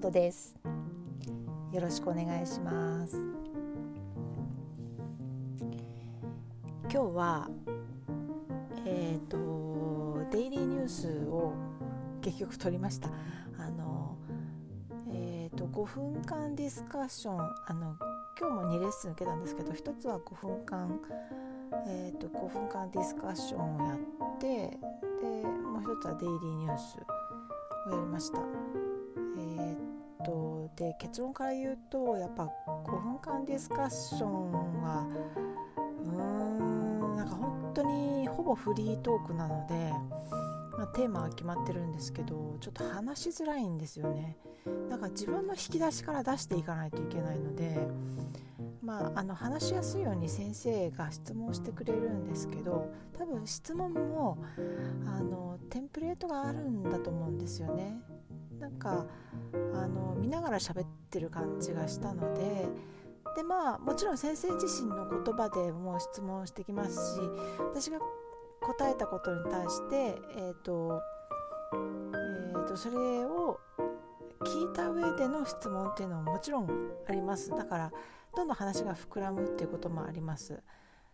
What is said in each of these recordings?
ンドです。よろしくお願いします。今日はえっ、ー、とデイリーニュースを結局取りました。あのえっ、ー、と5分間ディスカッション。あの今日も2レッスン受けたんですけど1つは5分間えーと、5分間ディスカッションをやってでもう一つはデイリーニュースをやりました。で結論から言うとやっぱ5分間ディスカッションはうーんなんか本当にほぼフリートークなので、まあ、テーマは決まってるんですけどちょっと話しづらいんですよね。だか自分の引き出しから出していかないといけないのでまあ、あの話しやすいように先生が質問してくれるんですけど多分質問もあのテンプレートがあるんだと思うんですよね。なんかあの見ながら喋ってる感じがしたのででまあもちろん先生自身の言葉でもう質問してきますし私が答えたことに対して、えーとえーとそれを聞いた上での質問っていうのももちろんありますだからどんどん話が膨らむっていうこともあります。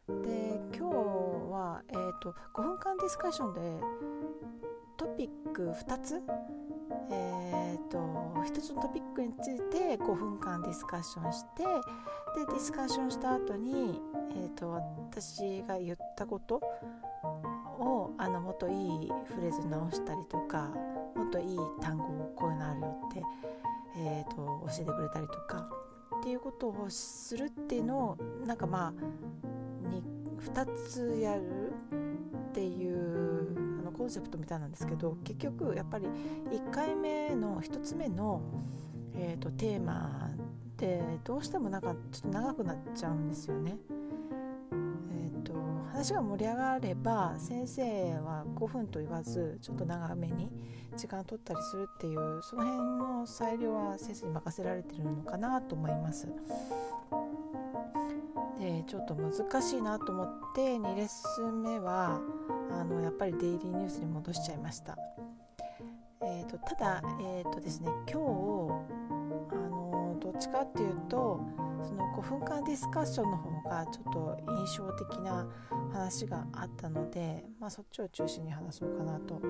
で今日は、えーと、5分間ディスカッションでトピック2つ、えーと、1つのトピックについて5分間ディスカッションしてでディスカッションした後に、えーと、私が言ったことをあのもっといいフレーズ直したりとかもっといい単語をこういうのあるよって、えー、と教えてくれたりとかっていうことをするっていうのをなんかまあ2つやるっていうコンセプトみたいなんですけど結局やっぱり1回目の1つ目の、えーと、テーマでどうしてもなんかちょっと長くなっちゃうんですよね。えー、と話が盛り上がれば先生は5分と言わずちょっと長めに時間を取ったりするっていうその辺の裁量は先生に任せられてるのかなと思います。でちょっと難しいなと思って2レッスン目はあのやっぱりデイリーニュースに戻しちゃいました。えーと、ただ、えーとですね、今日あのどっちかっていうとその5分間ディスカッションの方がちょっと印象的な話があったので、まあ、そっちを中心に話そうかなと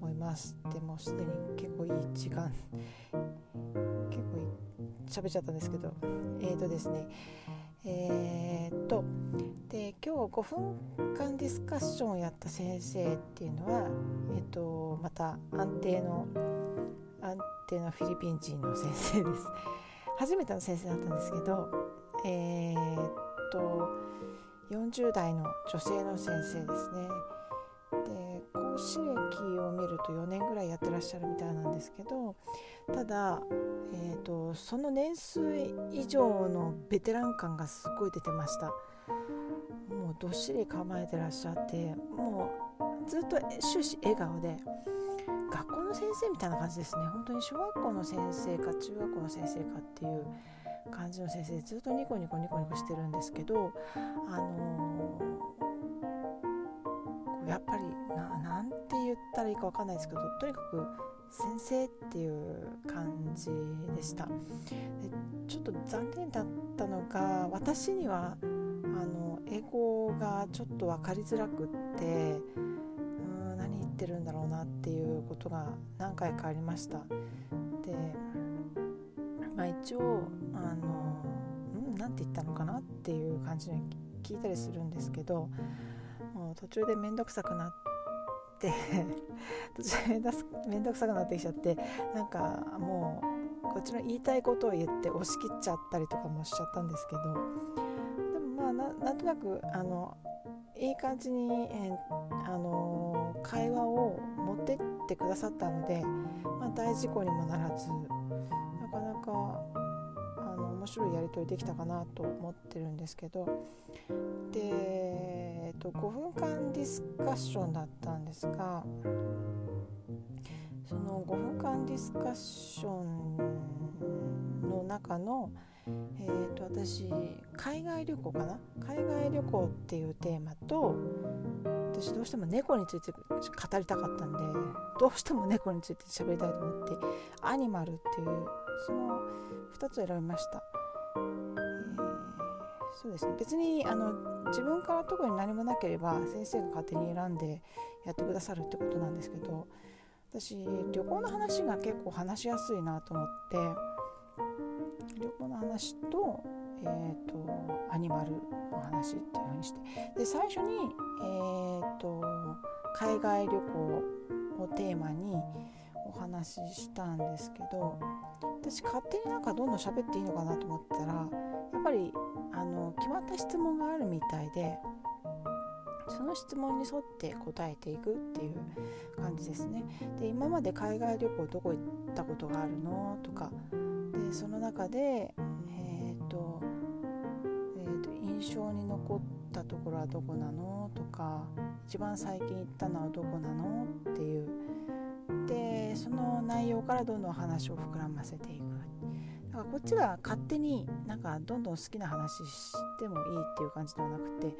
思いますでもすでに結構いい時間結構喋っちゃったんですけどえーとですねえー、っとで今日5分間ディスカッションをやった先生っていうのは、え、っとまた安定の安定のフィリピン人の先生です。初めての先生だったんですけどえー、っと40代の女性の先生ですねで講師歴を見ると4年ぐらいやってらっしゃるみたいなんですけどただ、えーと、その年数以上のベテラン感がすごい出てました。もうどっしり構えてらっしゃってもうずっと終始笑顔で学校の先生みたいな感じですね。本当に小学校の先生か中学校の先生かっていう感じの先生ずっとニコニコニコニコしてるんですけどあのー、やっぱりななんて言ったらいいか分かんないですけどとにかく先生っていう感じでした。でちょっと残念だったのが私にはあの英語がちょっと分かりづらくってうん何言ってるんだろうなっていうことが何回かありました。でまあ一応あのんなんて言ったのかなっていう感じで聞いたりするんですけど途中で面倒くさくなって 途中で面倒くさくなってきちゃってなんかもうこっちの言いたいことを言って押し切っちゃったりとかもしちゃったんですけどでもまあなんとなくあのいい感じに、えー、あの会話を持ってってくださったので、まあ、大事故にもならずなかなかあの面白いやり取りできたかなと思ってるんですけど。で、と、5分間ディスカッションだったんですがその5分間ディスカッションの中の、えーと、私海外旅行かな？海外旅行っていうテーマと私どうしても猫について語りたかったんでどうしても猫について喋りたいと思ってアニマルっていうその2つを選びました、そうですね。別にあの自分から特に何もなければ先生が勝手に選んでやってくださるってことなんですけど私旅行の話が結構話しやすいなと思って旅行の話と,、えーと、アニマルの話っていうふうにしてで最初に、えーと海外旅行をテーマにお話ししたんですけど私勝手になんかどんどん喋っていいのかなと思ったらやっぱりあの決まった質問があるみたいでその質問に沿って答えていくっていう感じですね。で今まで海外旅行どこ行ったことがあるのとかでその中で、えーとえーと、印象に残ったところはどこなのとか一番最近行ったのはどこなのっていうでその内容からどんどん話を膨らませていくだからこっちが勝手になんかどんどん好きな話してもいいっていう感じではなくて、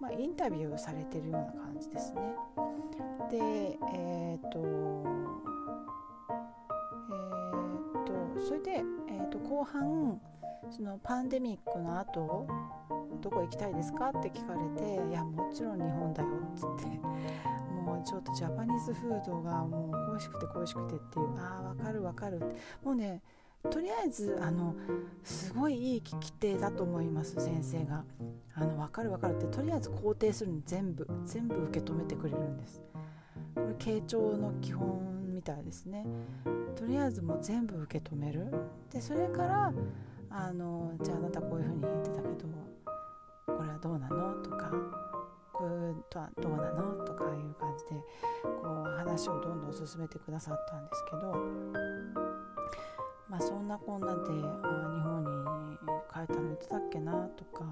まあ、インタビューされてるような感じですね。でえっ、とえっ、とそれで、えーと、後半そのパンデミックの後どこ行きたいですかって聞かれて「いやもちろん日本だよ」っつってもうちょっとジャパニーズフードがもう恋しくて恋しくてっていうああ分かる分かるもうねとりあえずあのすごいいい聞き手だと思います先生が。あの分かる分かる。ってとりあえず肯定するの全部全部受け止めてくれるんです。これ傾聴の基本みたいですね。とりあえずもう全部受け止める。でそれからあのじゃああなたこういうふうに言ってたけどこれはどうなの？とかこういうとはどうなの？とかいう感じでこう話をどんどん進めてくださったんですけどまあそんなこんなであ日本に帰ったのいつだっけなとか、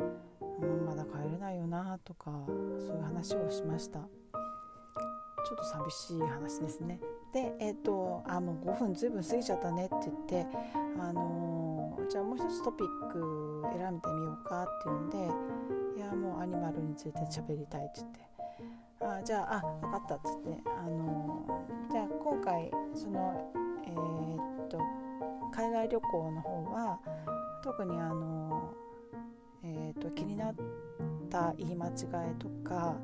うん、まだ帰れないよなとかそういう話をしました。ちょっと寂しい話ですね。でえっ、ー、とあもう5分ずいぶん過ぎちゃったねって言ってあのー、じゃあもう一つトピック選んでみようかっていうんでいやもうアニマルについて喋りたいって言って。あじゃああ分かったっつってあのー、じゃあ今回そのえー、と海外旅行の方は特にあの、えーと、気になった言い間違いとか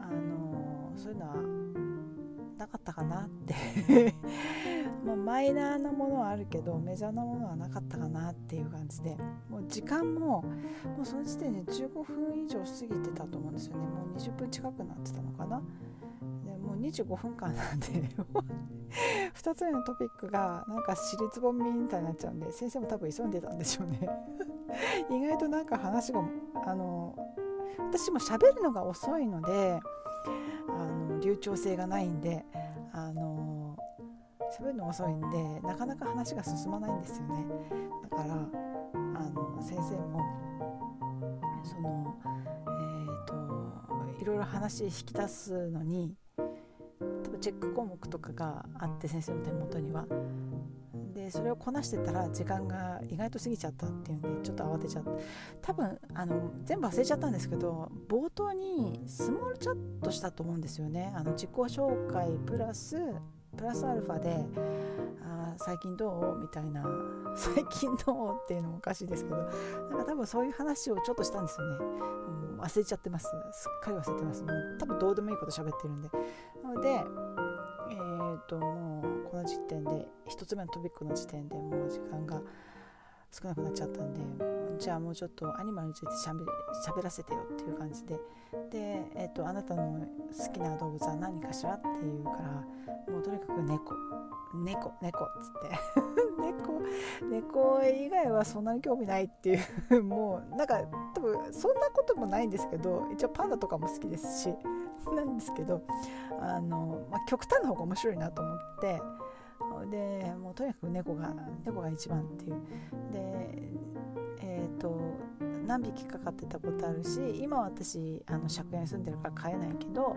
あのそういうのはなかったかなって。まあマイナーなものはあるけどメジャーなものはなかったかなっていう感じで。もう時間ももうその時点で15分以上過ぎてたと思うんですよね。もう20分近くなってたのかな。う25分間なんで2つ目のトピックがなんか尻つぼみみたいになっちゃうんで先生も多分急いでたんでしょうね。意外となんか話があの私も喋るのが遅いのであの流暢性がないんであの喋るの遅いんでなかなか話が進まないんですよね。だからあの先生もそのえっ、ー、といろいろ話引き出すのにチェック項目とかがあって先生の手元には。でそれをこなしてたら時間が意外と過ぎちゃったっていうんでちょっと慌てちゃった多分あの全部忘れちゃったんですけど冒頭にスモールチャットしたと思うんですよね。あの自己紹介プラスプラスアルファであ最近どう？みたいな。最近どう？っていうのもおかしいですけどなんか多分そういう話をちょっとしたんですよね、う、忘れちゃってます。すっかり忘れてます。もう多分どうでもいいこと喋ってるんで。なのでえー、ともうこの時点で1つ目のトピックの時点でもう時間が少なくなっちゃったんでじゃあもうちょっとアニマルについてしゃべらせてよっていう感じで。で、えーと、あなたの好きな動物は何かしらっていうからもうとにかく猫。猫猫っつって。猫猫以外はそんなに興味ないっていう。もうなんか多分そんなこともないんですけど一応パンダとかも好きですし。なんですけどあの、まあ、極端な方が面白いなと思って。でもうとにかく猫が猫が一番っていうでえっ、ー、と何匹か飼ってたことあるし今私あの借家に住んでるから飼えないけど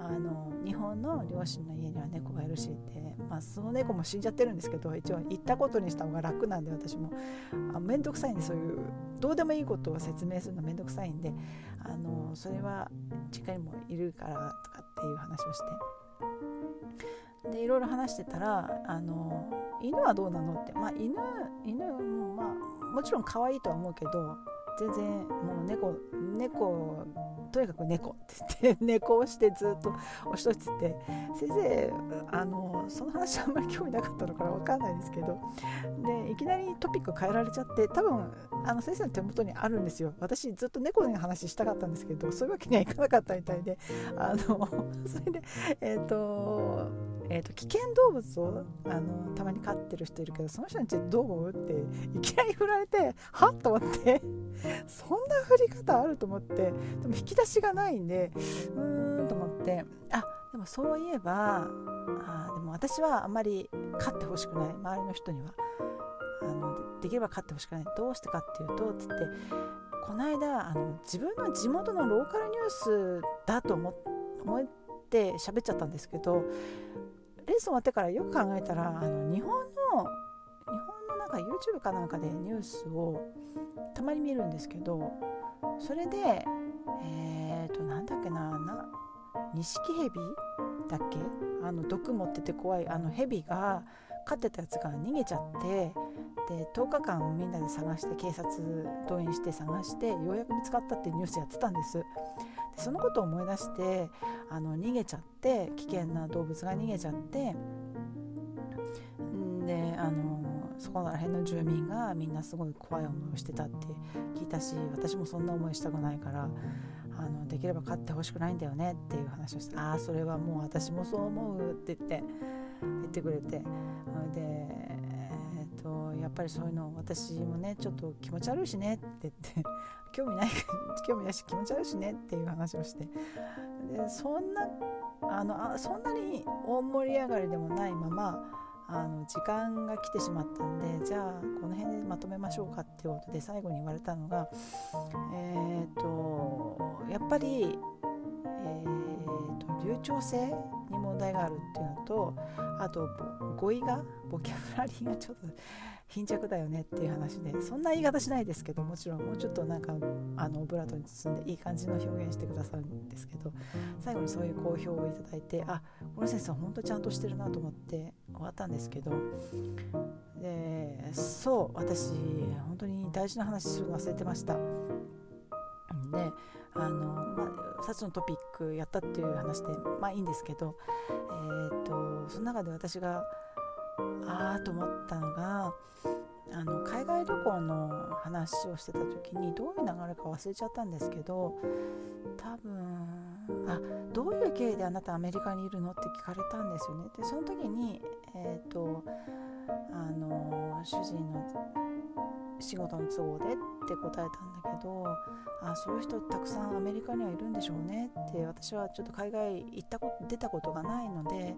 あの日本の両親の家には猫がいるしって、まあ、その猫も死んじゃってるんですけど一応行ったことにした方が楽なんで私も面倒くさいんでそういうどうでもいいことを説明するの面倒くさいんであのそれは実家にもいるからとかっていう話をして。でいろいろ話してたらあの犬はどうなのって。まあ犬犬もまあもちろん可愛いとは思うけど全然もう猫猫とにかく猫って言って 猫をしてずっと押しといてて先生あのその話あんまり興味なかったのから分かんないですけど。でいきなりトピック変えられちゃって多分あの先生の手元にあるんですよ。私ずっと猫の話したかったんですけどそういうわけにはいかなかったみたいであの それでえっ、ー、とえーと、危険動物をあのたまに飼ってる人いるけどその人についてどう思う？っていきなり振られてはっ？と思ってそんな振り方あると思ってでも引き出しがないんでうーんと思ってあでもそういえばあでも私はあんまり飼ってほしくない。周りの人には。あのできれば飼ってほしくない。どうしてかっていうとつってこの間あの自分の地元のローカルニュースだと思って喋っちゃったんですけどレッスン終わってからよく考えたらあの日本の日本のなんか YouTube かなんかでニュースをたまに見るんですけどそれでえっ、ー、となんだっけななニシキヘビ？だっけ？あの毒持ってて怖いあのヘビが飼ってたやつが逃げちゃってで10日間みんなで探して警察動員して探してようやく見つかったってニュースやってたんです。そのことを思い出してあの逃げちゃって危険な動物が逃げちゃってであのそこら辺の住民がみんなすごい怖い思いをしてたって聞いたし私もそんな思いしたくないからあのできれば飼ってほしくないんだよねっていう話をしてああそれはもう私もそう思うって言って言ってくれてで、と、やっぱりそういうの私もねちょっと気持ち悪いしねって言って 興味ない 興味ないし気持ち悪いしねっていう話をして。でそんなあのあそんなに大盛り上がりでもないままあの時間が来てしまったんでじゃあこの辺でまとめましょうかっていうことで最後に言われたのがえっ、ー、とやっぱり、えーと、流暢性に問題があるっていうのとあと語彙がボキャブラリーがちょっと貧弱だよねっていう話でそんな言い方しないですけどもちろんもうちょっとなんかあのオブラートに包んでいい感じの表現してくださるんですけど最後にそういう好評をいただいてあこの先生本当ちゃんとしてるなと思って終わったんですけどでそう私本当に大事な話するの忘れてました。であのまあ、サチのトピックやったっていう話でまあいいんですけど、えーとその中で私がああと思ったのがあの海外旅行の話をしてた時にどういう流れか忘れちゃったんですけど多分あどういう経緯であなたアメリカにいるのって聞かれたんですよね。でその時にえっ、ー、とあの主人の仕事の都合でって答えたんだけどあそういう人たくさんアメリカにはいるんでしょうね。って私はちょっと海外行ったこと出たことがないので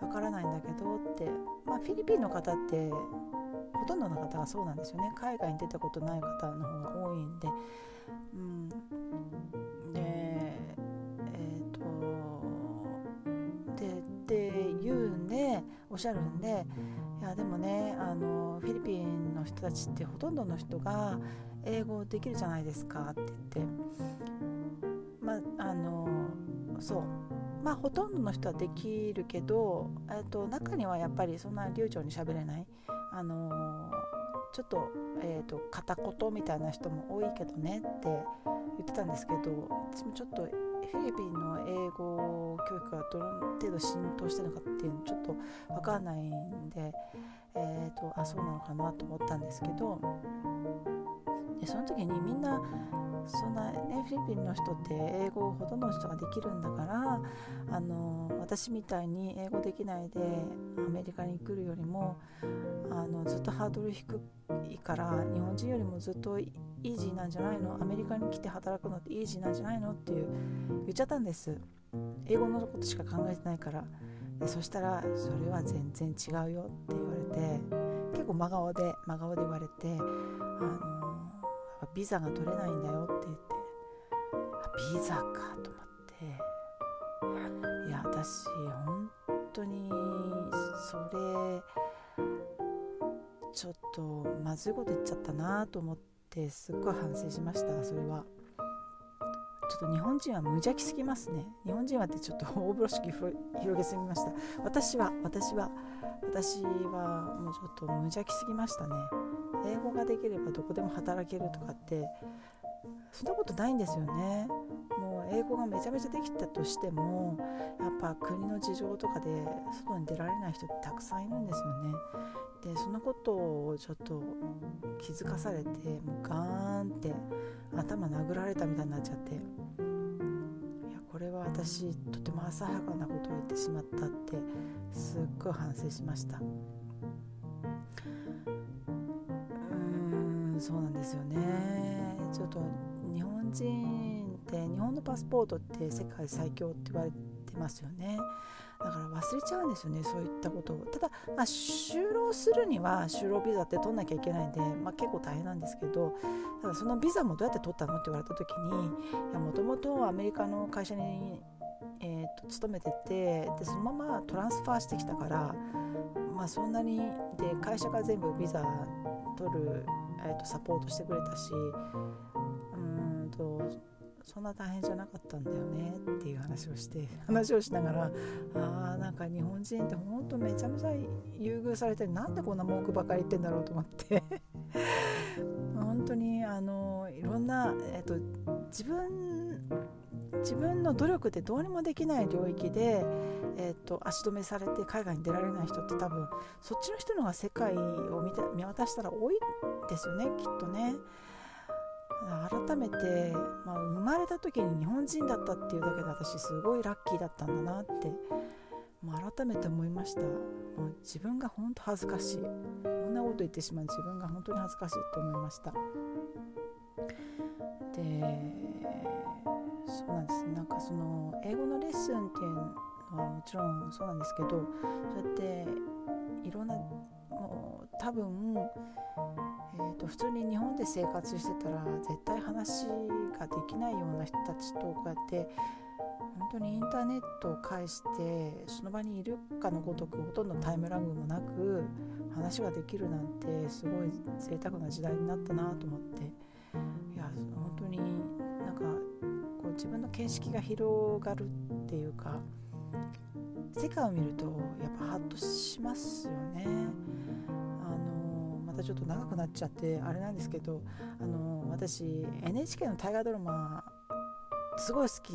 わからないんだけどって、まあ、フィリピンの方ってほとんどの方がそうなんですよね。海外に出たことない方の方が多いんで、うん、でえっ、とでって言うんでおっしゃるんでいやでもねあのフィリピンの人たちってほとんどの人が英語できるじゃないですかって言って。まああのそう。まあほとんどの人はできるけど、えっと、中にはやっぱりそんな流暢に喋れない。あのちょっと,、えーと、片言みたいな人も多いけどねって言ってたんですけど私もちょっとフィリピンの英語教育がどの程度浸透してるのかっていうのちょっと分かんないんで、えーと、あそうなのかなと思ったんですけどでその時にみんなそんな、ね、フィリピンの人って英語ほとんどの人ができるんだからあの私みたいに英語できないでアメリカに来るよりもあのずっとハードル低いから日本人よりもずっとイージーなんじゃないの？アメリカに来て働くのってイージーなんじゃないの？っていう言っちゃったんです。英語のことしか考えてないから。でそしたらそれは全然違うよって言われて結構真顔で真顔で言われてあのビザが取れないんだよって言ってビザかと思って。いや私本当にそれちょっとまずいこと言っちゃったなと思って。すっごい反省しましたそれは。ちょっと日本人は無邪気すぎますね。日本人はってちょっと大風呂敷広げすぎました。私は私は私はもうちょっと無邪気すぎましたね。英語ができればどこでも働けるとかってそんなことないんですよね。もう英語がめちゃめちゃできたとしてもやっぱ国の事情とかで外に出られない人ってたくさんいるんですよね。でそのことをちょっと気づかされてもうガーンって頭殴られたみたいになっちゃって。いやこれは私とても浅はかなことを言ってしまったってすっごい反省しました。うーんそうなんですよね。ちょっと日本人って日本のパスポートって世界最強って言われてますよね。だから忘れちゃうんですよねそういったことを。ただ、まあ、就労するには就労ビザって取んなきゃいけないんで、まあ、結構大変なんですけどただそのビザもどうやって取ったのって言われた時にもともとアメリカの会社に、えーと、勤めててでそのままトランスファーしてきたから、まあ、そんなにで会社が全部ビザ取る、えーとサポートしてくれたしうんとそんな大変じゃなかったんだよねっていう話をして話をしながらあーなんか日本人ってほんとめちゃめちゃ優遇されてなんでこんな文句ばかり言ってんだろうと思って 本当にあのいろんな、えっと、自分自分の努力でどうにもできない領域で、えーと、足止めされて海外に出られない人って多分そっちの人のが世界を見て見渡したら多いですよねきっとね。改めて、まあ、生まれた時に日本人だったっていうだけで私すごいラッキーだったんだなって、まあ、改めて思いました。もう自分が本当恥ずかしい。こんなこと言ってしまう。自分が本当に恥ずかしいと思いました。でそうなんです。なんかその英語のレッスンっていうのはもちろんそうなんですけどそうやっていろんなもう多分えーと、普通に日本で生活してたら絶対話ができないような人たちとこうやって本当にインターネットを介してその場にいるかのごとくほとんどタイムラグもなく話ができるなんてすごい贅沢な時代になったなと思っていや本当になんかこう自分の見識が広がるっていうか世界を見るとやっぱハッとしますよね。たちょっと長くなっちゃってあれなんですけどあの私 NHK の大河ドラマすごい好き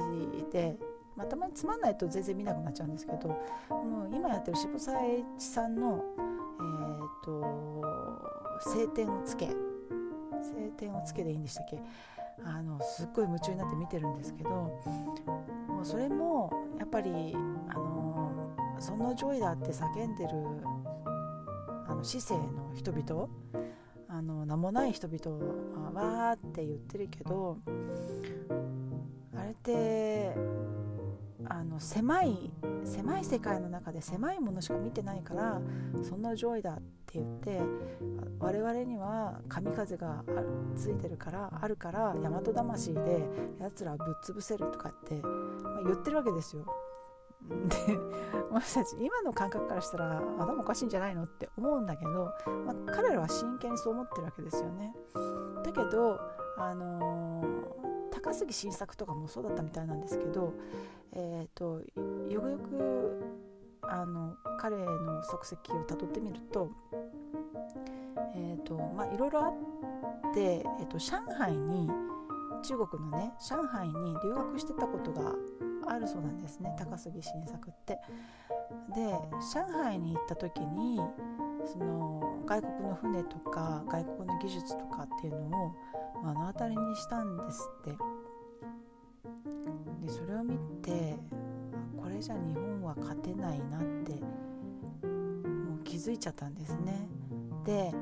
で、まあ、たまにつまんないと全然見なくなっちゃうんですけどもう今やってる渋沢栄一さんの「えーと、晴天をつけ」「晴天をつけ」でいいんでしたっけ？あのすっごい夢中になって見てるんですけどもうそれもやっぱりあのその攘夷だって叫んでるの市井の人々あの名もない人々はわーって言ってるけどあれってあの狭い狭い世界の中で狭いものしか見てないからそんな攘夷だって言って我々には神風がついてるからあるから大和魂でやつらぶっ潰せるとかって、まあ、言ってるわけですよ。で私たち今の感覚からしたら頭おかしいんじゃないのって思うんだけど、まあ、彼らは真剣にそう思ってるわけですよね。だけど、あのー、高杉晋作とかもそうだったみたいなんですけど、えーと、よくよくあの彼の足跡をたどってみると,、えーとまあ、いろいろあって、えーと上海に中国のね上海に留学してたことがあるそうなんですね高杉晋作って。で上海に行った時にその外国の船とか外国の技術とかっていうのを目の当たりにしたんですって。でそれを見てこれじゃ日本は勝てないなってもう気づいちゃったんですね。で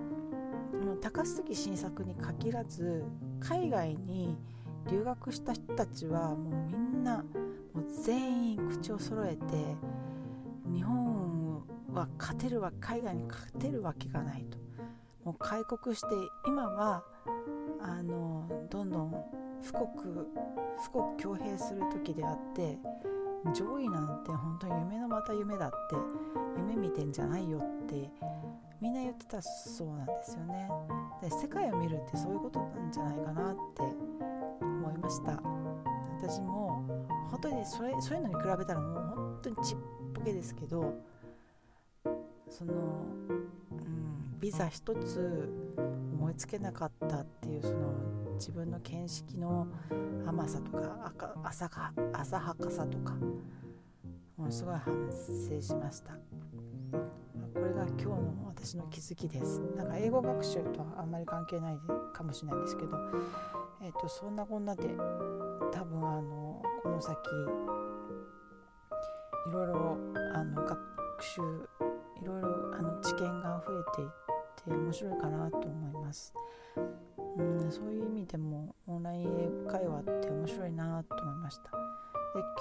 高杉晋作に限らず海外に留学した人たちはもうみんな全員口を揃えて日本は勝てるわ海外に勝てるわけがないと。もう開国して今はあのどんどん富国富国強兵する時であって上位なんて本当に夢のまた夢だって夢見てんじゃないよってみんな言ってたそうなんですよね。で世界を見るってそういうことなんじゃないかなって思いました。私も本当にそれそういうのに比べたらもう本当にちっぽけですけどその、うん、ビザ一つ思いつけなかったっていうその自分の見識の甘さとか浅か浅はかさとかものすごい反省しました。これが今日の私の気づきです。なんか英語学習とはあんまり関係ないかもしれないんですけど、えーと、そんなこんなで多分あのこの先いろいろあの学習いろいろあの知見が増えていって面白いかなと思います。うん、そういう意味でもオンライン英会話って面白いなと思いました。で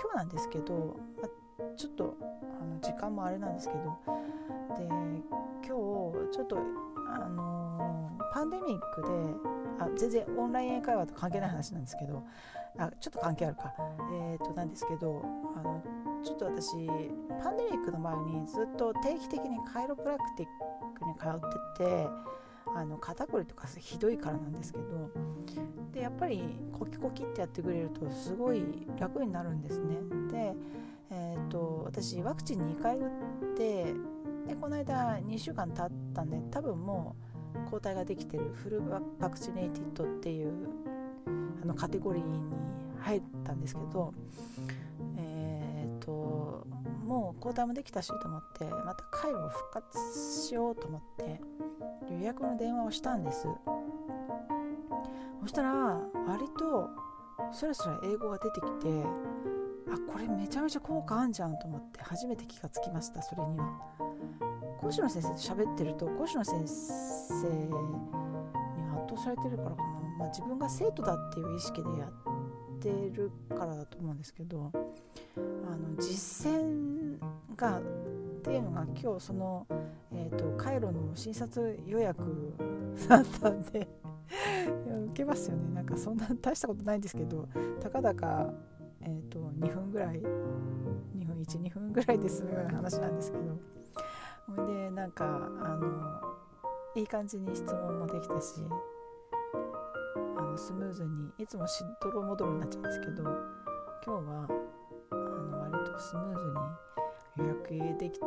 今日なんですけど、まちょっとあの時間もあれなんですけどで今日ちょっとあのー、パンデミックであ全然オンライン英会話と関係ない話なんですけどあちょっと関係あるか。えっ、ー、となんですけどあのちょっと私パンデミックの前にずっと定期的にカイロプラクティックに通っててあの肩こりとかひどいからなんですけどでやっぱりコキコキってやってくれるとすごい楽になるんですね。でえーと、私ワクチン2回打ってでこの間2週間経ったんで多分もう抗体ができてるフルバクチネイティッドっていうあのカテゴリーに入ったんですけどえっ、ー、ともう抗体もできたしと思ってまた回を復活しようと思って予約の電話をしたんです。そしたら割とそろそろ英語が出てきてあこれめちゃめちゃ効果あんじゃんと思って初めて気がつきましたそれには。講師の先生と喋ってると講師の先生に圧倒されてるからかな、まあ、自分が生徒だっていう意識でやってるからだと思うんですけどあの実践がっていうのが今日その、えーと、カイロの診察予約だったんで受けますよね。なんかそんな大したことないんですけどたかだかえーと、2分ぐらい2分12分ぐらいで済むような話なんですけどでなんかあのいい感じに質問もできたしあのスムーズにいつもしどろもどろになっちゃうんですけど今日はあの割とスムーズに予約入れてきて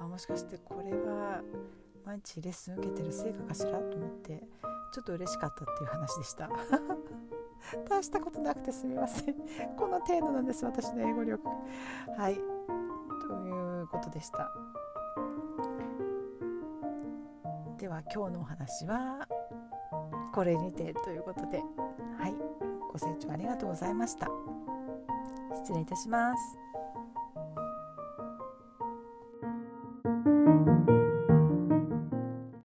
あもしかしてこれは毎日レッスン受けてる成果かしらと思ってちょっと嬉しかったっていう話でした。大したことなくてすみません。この程度なんです、私の英語力。はい。ということでした。は今日のお話はこれにてということで、はい。ご清聴ありがとうございました。失礼いたします。